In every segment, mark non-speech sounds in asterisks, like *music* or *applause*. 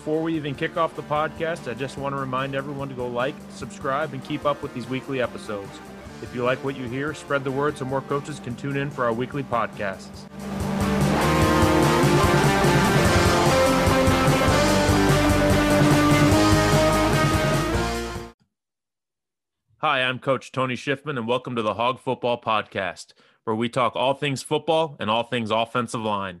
before we even kick off the podcast, I just want to remind everyone to go like, subscribe, and keep up with these weekly episodes. If you like what you hear, spread the word so more coaches can tune in for our weekly podcasts. Hi, I'm Coach Tony Schiffman, and welcome to the Hog Football Podcast, where we talk all things football and all things offensive line.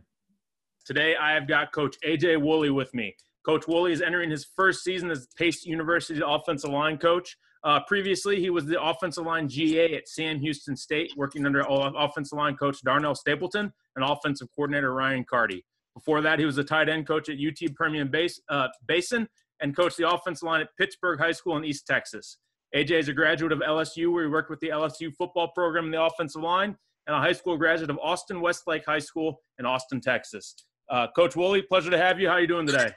Today, I have got Coach AJ Woolley with me. Coach Woolley is entering his first season as Pace University offensive line coach. Uh, previously, he was the offensive line GA at Sam Houston State, working under offensive line coach Darnell Stapleton and offensive coordinator Ryan Carty. Before that, he was a tight end coach at UT Permian Base, uh, Basin and coached the offensive line at Pittsburg High School in East Texas. AJ is a graduate of LSU, where he worked with the LSU football program in the offensive line, and a high school graduate of Austin Westlake High School in Austin, Texas. Uh, Coach Woolley, pleasure to have you. How are you doing today?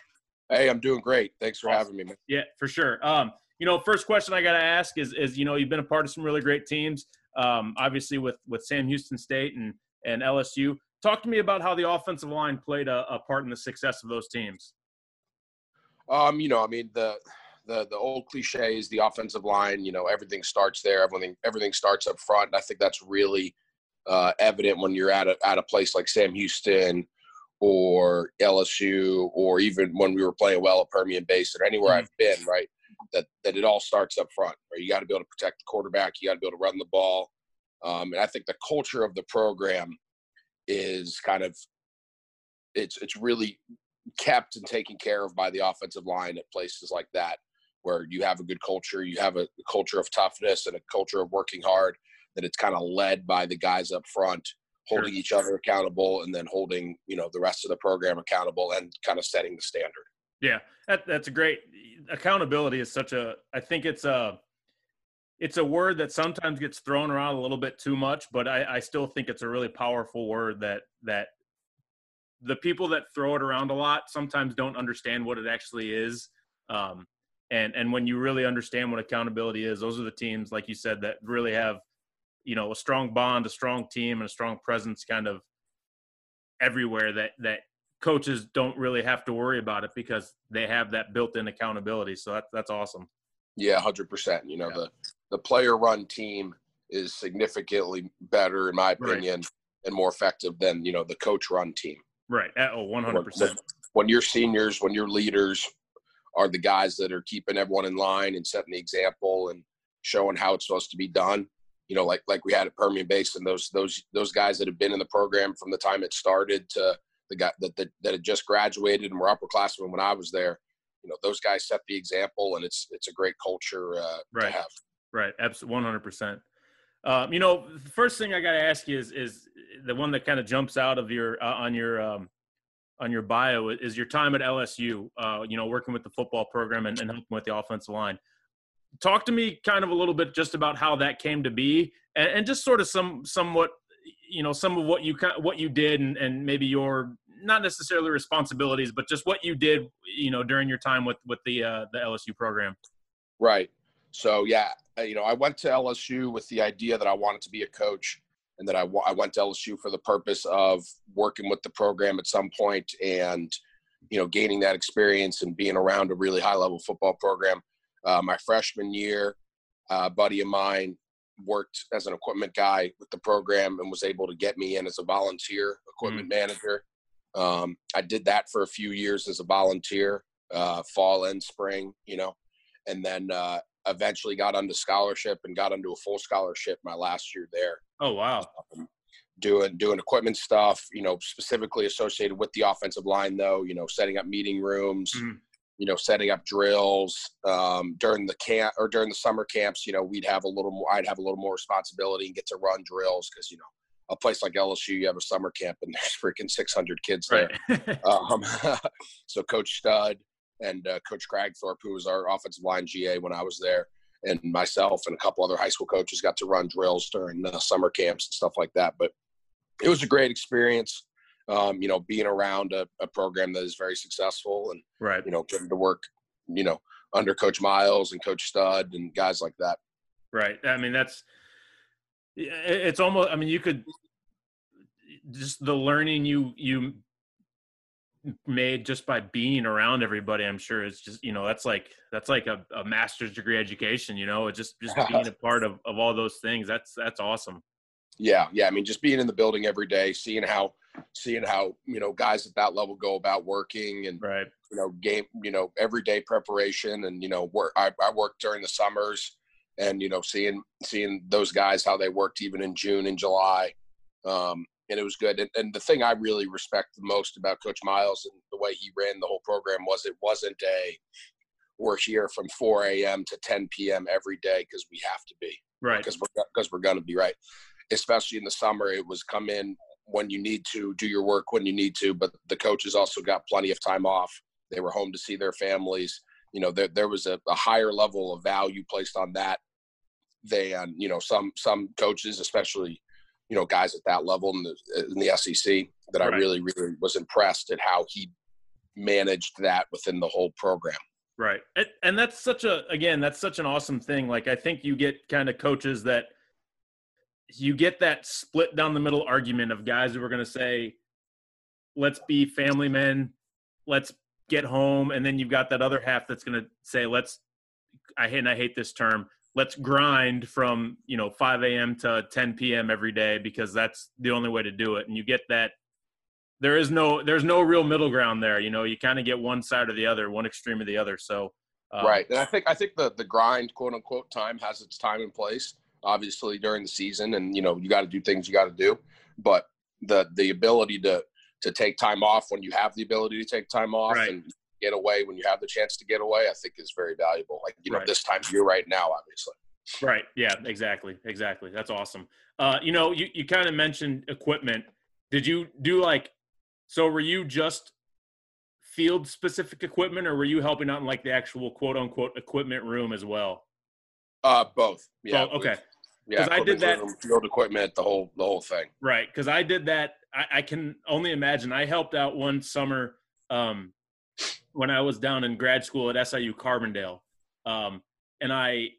Hey, I'm doing great. Thanks for awesome. having me, man. Yeah, for sure. Um, you know, first question I got to ask is, is you know, you've been a part of some really great teams, um, obviously with with Sam Houston State and and LSU. Talk to me about how the offensive line played a, a part in the success of those teams. Um, you know, I mean the the the old cliche is the offensive line. You know, everything starts there. Everything everything starts up front. And I think that's really uh, evident when you're at a at a place like Sam Houston or LSU, or even when we were playing well at Permian Basin or anywhere mm-hmm. I've been. Right, that that it all starts up front. Right, you got to be able to protect the quarterback. You got to be able to run the ball. Um, and I think the culture of the program is kind of it's it's really kept and taken care of by the offensive line at places like that where you have a good culture, you have a, culture of toughness and a culture of working hard, that it's kind of led by the guys up front, holding sure. each other accountable and then holding, you know, the rest of the program accountable and kind of setting the standard. Yeah, that, that's a great accountability is such a, I think it's a, it's a word that sometimes gets thrown around a little bit too much, but I, I still think it's a really powerful word that, that the people that throw it around a lot sometimes don't understand what it actually is. Um, and and when you really understand what accountability is those are the teams like you said that really have you know a strong bond a strong team and a strong presence kind of everywhere that that coaches don't really have to worry about it because they have that built-in accountability so that, that's awesome yeah 100% you know yeah. the the player run team is significantly better in my opinion right. and more effective than you know the coach run team right uh, oh 100% when, when your seniors when your leaders are the guys that are keeping everyone in line and setting the example and showing how it's supposed to be done. You know, like like we had at Permian Basin, those those those guys that have been in the program from the time it started to the guy that that, that had just graduated and were upperclassmen when I was there. You know, those guys set the example, and it's it's a great culture uh, right. to have. Right, absolutely, one hundred percent. Um, you know, the first thing I got to ask you is is the one that kind of jumps out of your uh, on your um, on your bio is your time at LSU. Uh, you know, working with the football program and, and helping with the offensive line. Talk to me kind of a little bit just about how that came to be, and, and just sort of some somewhat, you know, some of what you what you did, and, and maybe your not necessarily responsibilities, but just what you did, you know, during your time with with the uh, the LSU program. Right. So yeah, you know, I went to LSU with the idea that I wanted to be a coach and that I, I went to LSU for the purpose of working with the program at some point and you know gaining that experience and being around a really high level football program. Uh, my freshman year, a buddy of mine worked as an equipment guy with the program and was able to get me in as a volunteer equipment mm. manager. Um, I did that for a few years as a volunteer, uh, fall and spring, you know, and then uh, eventually got onto scholarship and got into a full scholarship my last year there. Oh wow. Um, doing doing equipment stuff, you know, specifically associated with the offensive line though, you know, setting up meeting rooms, mm-hmm. You know, setting up drills um, during the camp or during the summer camps, you know, we'd have a little more I'd have a little more responsibility and get to run drills cuz you know, a place like LSU, you have a summer camp and *laughs* there's freaking 600 kids there. Right. *laughs* um, *laughs* so Coach Stud and uh, Coach Cragthorpe, who was our offensive line GA when I was there, and myself and a couple other high school coaches got to run drills during the summer camps and stuff like that. But it was a great experience. Um, you know, being around a, a, program that is very successful and right, you know, getting to work, you know, under Coach Miles and Coach Stud and guys like that. Right. I mean, that's it's almost. I mean, you could just the learning you you made just by being around everybody i'm sure it's just you know that's like that's like a, a master's degree education you know just just *laughs* being a part of, of all those things that's that's awesome yeah yeah i mean just being in the building every day seeing how seeing how you know guys at that level go about working and right you know game you know everyday preparation and you know work I, I worked during the summers and you know seeing seeing those guys how they worked even in june and july um, and it was good. And, and, the thing I really respect the most about Coach Miles and the way he ran the whole program was it wasn't a we're here from 4 a.m. to 10 p.m. every day because we have to be right because we're because we're going to be right. Especially in the summer, it was come in when you need to do your work when you need to, but the coaches also got plenty of time off. They were home to see their families. You know, there there was a, a higher level of value placed on that than you know some some coaches, especially you know guys at that level in the in the SEC that right. I really really was impressed at how he managed that within the whole program. Right. And, and that's such a again that's such an awesome thing. Like I think you get kind of coaches that you get that split down the middle argument of guys who are going to say let's be family men, let's get home and then you've got that other half that's going to say let's I hate and I hate this term, let's grind from you know 5 a.m. to 10 p.m. every day because that's the only way to do it. And you get that there is no there's no real middle ground there. You know, you kind of get one side or the other, one extreme or the other. So um, right, and I think I think the the grind quote unquote time has its time and place. Obviously during the season, and you know you got to do things you got to do, but the the ability to to take time off when you have the ability to take time off right. and get away when you have the chance to get away, I think is very valuable. Like, you know, right. this time of year right now, obviously. Right. Yeah, exactly. Exactly. That's awesome. Uh, you know, you, you kind of mentioned equipment. Did you do like, so were you just field specific equipment or were you helping out in like the actual quote unquote equipment room as well? Uh, both. Yeah. Oh, okay. Yeah. I did that. Field equipment, the whole, the whole thing. Right. Cause I did that. I, I can only imagine I helped out one summer, um, when I was down in grad school at SIU Carbondale, um, and I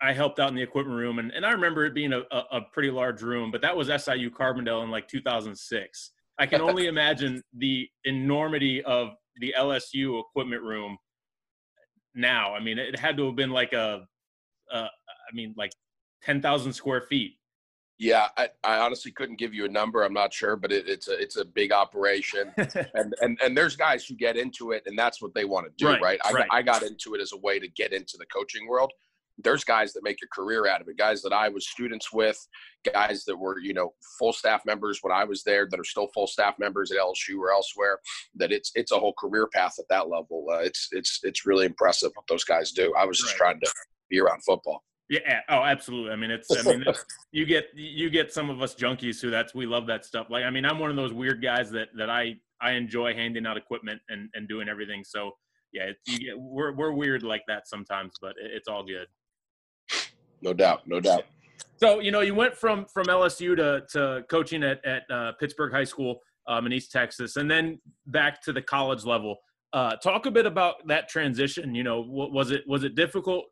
I helped out in the equipment room, and, and I remember it being a, a, a pretty large room, but that was SIU Carbondale in like 2006. I can only *laughs* imagine the enormity of the LSU equipment room now. I mean, it had to have been like a, a I mean, like 10,000 square feet. Yeah, I, I honestly couldn't give you a number. I'm not sure, but it, it's a it's a big operation, *laughs* and and and there's guys who get into it, and that's what they want to do, right? right? I, right. I got into it as a way to get into the coaching world. There's guys that make a career out of it. Guys that I was students with, guys that were you know full staff members when I was there, that are still full staff members at LSU or elsewhere. That it's it's a whole career path at that level. Uh, it's it's it's really impressive what those guys do. I was just right. trying to be around football. Yeah. Oh, absolutely. I mean, it's. I mean, it's, *laughs* you get you get some of us junkies who that's we love that stuff. Like, I mean, I'm one of those weird guys that that I I enjoy handing out equipment and and doing everything. So yeah, it, get, we're we're weird like that sometimes, but it, it's all good. No doubt. No doubt. So you know, you went from from LSU to to coaching at at uh, Pittsburg High School um, in East Texas, and then back to the college level. Uh, talk a bit about that transition. You know, was it was it difficult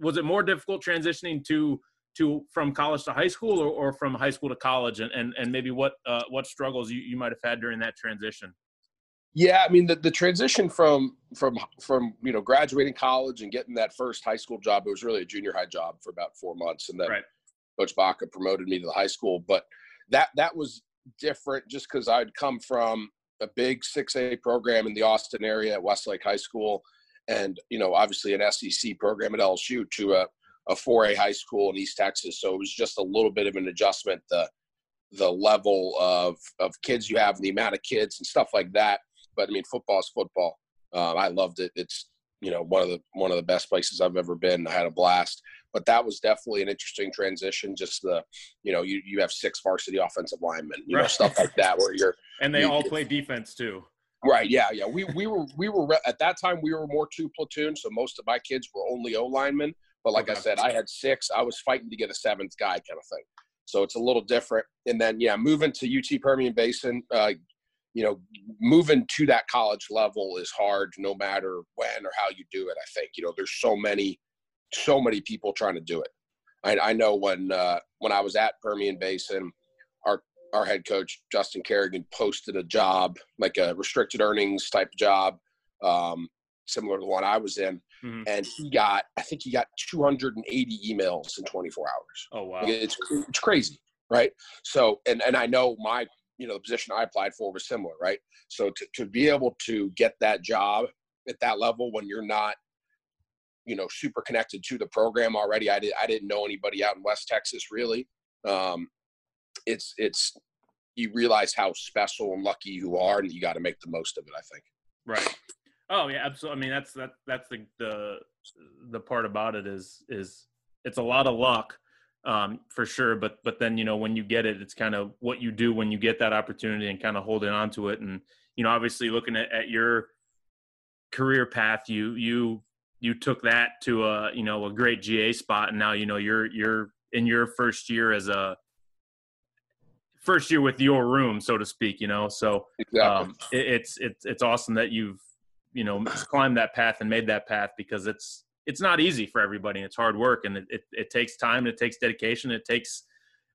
was it more difficult transitioning to to from college to high school or, or from high school to college? And, and, and maybe what uh, what struggles you, you might have had during that transition? Yeah i mean the, the transition from from from you know graduating college and getting that first high school job it was really a junior high job for about four months. And then right. coach baca promoted me to the high school. But that that was different just because i'd come from a big 6a program in the austin area at westlake high school and you know obviously an SEC program at LSU to a a 4A high school in East Texas. So it was just a little bit of an adjustment the the level of of kids you have and the amount of kids and stuff like that. But I mean, football is football. Um, I loved it. It's you know one of the one of the best places I've ever been. I had a blast. But that was definitely an interesting transition. Just the you know you you have six varsity offensive linemen, you right. know stuff like that where you're *laughs* and they you, all play defense too. Right. Yeah. Yeah. We we were we were at that time we were more two platoon, so most of my kids were only O linemen. But like okay. I said, I had six. I was fighting to get a seventh guy, kind of thing. So it's a little different. And then yeah, moving to UT Permian Basin, uh, you know, moving to that college level is hard, no matter when or how you do it. I think you know there's so many, so many people trying to do it. I, I know when uh, when I was at Permian Basin, our our head coach Justin Carrigan posted a job, like a restricted earnings type job, um, similar to the one I was in, mm-hmm. and he got I think he got 280 emails in 24 hours. Oh wow, it's it's crazy, right? So and and I know my you know the position I applied for was similar, right? So to to be able to get that job at that level when you're not you know super connected to the program already. I did I didn't know anybody out in West Texas really. Um, it's it's you realize how special and lucky you are, and you got to make the most of it. I think. Right. Oh yeah, absolutely. I mean, that's that that's the the the part about it is is it's a lot of luck um, for sure. But but then you know when you get it, it's kind of what you do when you get that opportunity and kind of holding on to it. And you know, obviously looking at, at your career path, you you you took that to a you know a great GA spot, and now you know you're you're in your first year as a first year with your room, so to speak. You know, so exactly. um, it, it's it's it's awesome that you've you know climbed that path and made that path because it's it's not easy for everybody. It's hard work and it, it, it takes time. And it takes dedication. It takes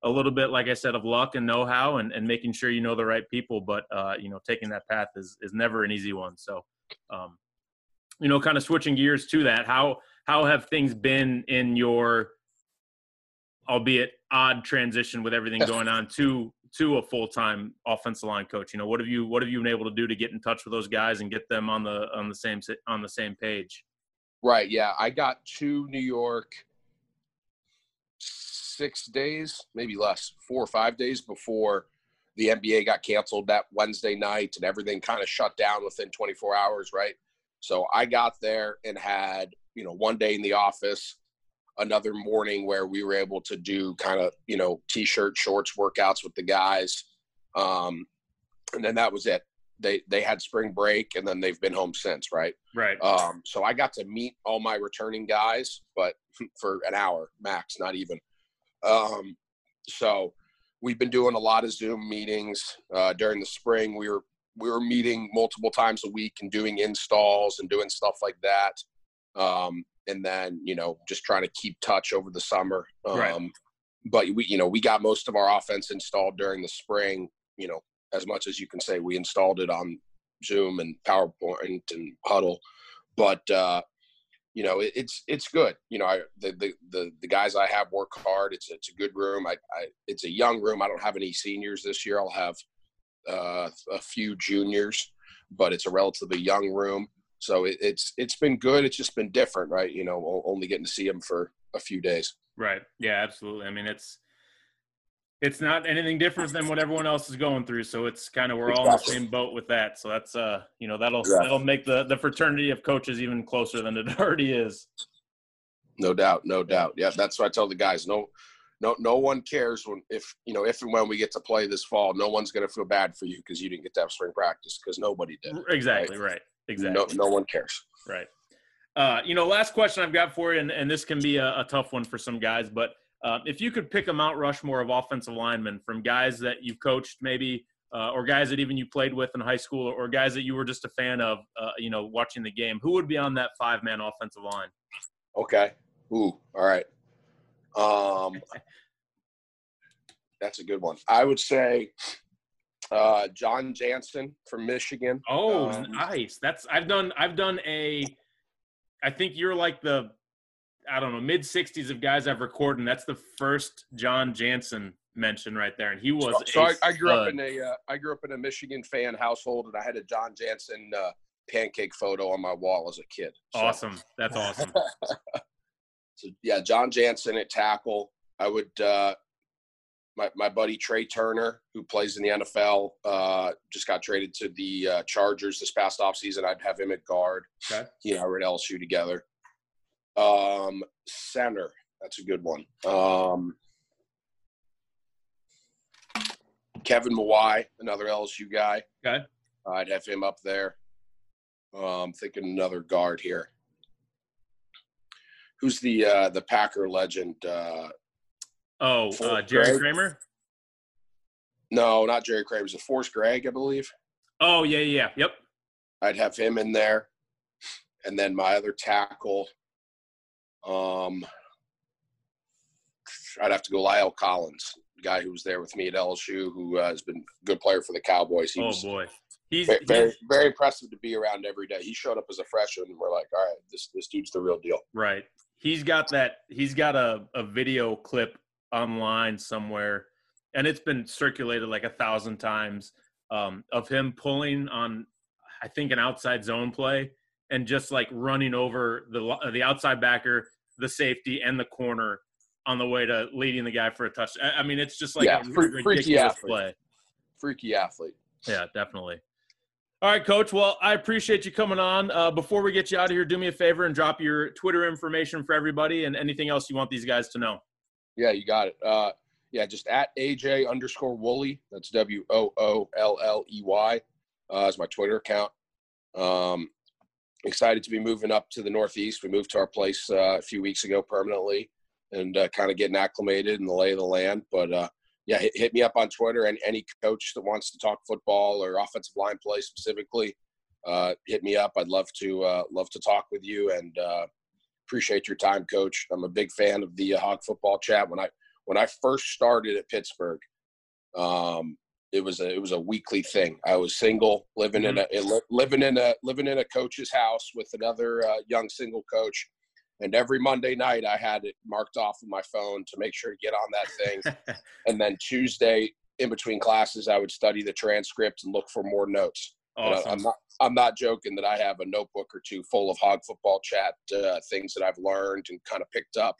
a little bit, like I said, of luck and know-how and, and making sure you know the right people. But uh, you know, taking that path is is never an easy one. So, um, you know, kind of switching gears to that, how how have things been in your, albeit odd transition with everything going on to to a full time offensive line coach? You know, what have you what have you been able to do to get in touch with those guys and get them on the on the same on the same page? Right. Yeah, I got to New York six days, maybe less, four or five days before the NBA got canceled that Wednesday night, and everything kind of shut down within 24 hours. Right. So I got there and had you know one day in the office another morning where we were able to do kind of you know t-shirt shorts workouts with the guys. Um, and then that was it. They they had spring break and then they've been home since right? Right. Um, so i got to meet all my returning guys but *laughs* for an hour max not even. Um, so we've been doing a lot of zoom meetings uh, during the spring. We were we were meeting multiple times a week and doing installs and doing stuff like that. Um, and then you know just trying to keep touch over the summer. Um, right. But we you know we got most of our offense installed during the spring. You know as much as you can say we installed it on Zoom and PowerPoint and Huddle, but uh, you know it, it's it's good. You know I, the, the the the guys I have work hard. It's it's a good room. I, I it's a young room. I don't have any seniors this year. I'll have uh, a few juniors, but it's a relatively young room. So it, it's it's been good. It's just been different, right? You know, only getting to see him for a few days. Right. Yeah. Absolutely. I mean, it's it's not anything different than what everyone else is going through. So it's kind of we're all in the same boat with that. So that's uh you know that'll yeah. that'll make the the fraternity of coaches even closer than it *laughs* already is. No doubt, no doubt. Yeah, that's what I tell the guys. No, no, no one cares when if you know if and when we get to play this fall. No one's going to feel bad for you because you didn't get to have spring practice because nobody did. Exactly right. right. Exactly. No, no one cares. Right. Uh, you know, last question I've got for you, and, and this can be a, a, tough one for some guys, but uh, if you could pick a Mount Rushmore of offensive linemen from guys that you've coached, maybe, uh, or guys that even you played with in high school, or guys that you were just a fan of, uh, you know, watching the game, who would be on that five man offensive line? Okay. Ooh. All right. Um, *laughs* that's a good one. I would say uh, Jon Jansen from Michigan. Oh, um, nice. That's I've done. I've done a. I think you're like the, I don't know, mid '60s of guys I've recorded. And that's the first Jon Jansen mention right there, and he was. So, so I, I, grew up in a. Uh, I grew up in a Michigan fan household, and I had a Jon Jansen uh, pancake photo on my wall as a kid. So. Awesome. That's awesome. *laughs* so yeah, Jon Jansen at tackle. I would. Uh, my, my buddy Trai Turner, who plays in the NFL, uh, just got traded to the uh, Chargers this past offseason. I'd have him at guard. Okay. He and I were at LSU together. Um, center, that's a good one. Um, Kevin Mawae, another LSU guy. Okay. I'd have him up there. Um, I'm thinking another guard here. Who's the uh, the Packer legend? Uh, Oh, uh, Jerry Greg? Kramer. No, not Jerry Kramer. It's a Forrest Gregg, I believe. Oh yeah, yeah, yep. I'd have him in there, and then my other tackle. Um, I'd have to go La'el Collins, the guy who was there with me at LSU, who uh, has been a good player for the Cowboys. He oh boy, he's very, very, very impressive to be around every day. He showed up as a freshman, and we're like, all right, this this dude's the real deal. Right. He's got that. He's got a a video clip online somewhere, and it's been circulated like a thousand times um, of him pulling on, I think, an outside zone play and just like running over the the outside backer, the safety, and the corner on the way to leading the guy for a touch. I mean, it's just like yeah, a freaky ridiculous athlete. play. Freaky athlete. Yeah, definitely. All right, coach. Well, I appreciate you coming on. Uh, before we get you out of here, do me a favor and drop your Twitter information for everybody and anything else you want these guys to know. Yeah, you got it. Uh, yeah, just at AJ underscore Woolley. That's W O O L L E Y. Uh, is my Twitter account. Um, excited to be moving up to the Northeast. We moved to our place uh, a few weeks ago permanently and uh, kind of getting acclimated in the lay of the land. But uh, yeah, hit, hit, me up on Twitter and any coach that wants to talk football or offensive line play specifically, uh, hit me up. I'd love to uh, love to talk with you and uh, appreciate your time, Coach. I'm a big fan of the Hog Football Chat. When I when I first started at Pittsburg, um, it was a it was a weekly thing. I was single, living mm-hmm. in a living in a living in a coach's house with another uh, young single coach, and every Monday night I had it marked off on my phone to make sure to get on that thing. *laughs* and then Tuesday, in between classes, I would study the transcript and look for more notes. Awesome. I'm not I'm not joking that I have a notebook or two full of hog football chat uh, things that I've learned and kind of picked up.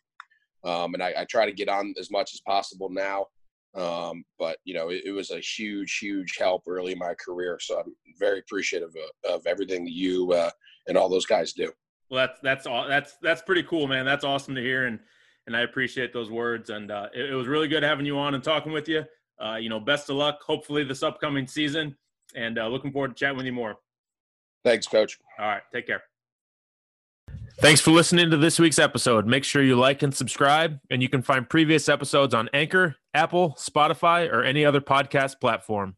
Um, and I, I, try to get on as much as possible now. Um, but you know, it, it, was a huge, huge help early in my career. So I'm very appreciative of, of everything that you uh, and all those guys do. Well, that's that's all. That's that's pretty cool, man. That's awesome to hear, and and I appreciate those words. And uh, it, it, was really good having you on and talking with you. Uh, you know, best of luck. Hopefully, this upcoming season, and uh, looking forward to chatting with you more. Thanks, Coach. All right, take care. Thanks for listening to this week's episode. Make sure you like and subscribe, and you can find previous episodes on Anchor, Apple, Spotify, or any other podcast platform.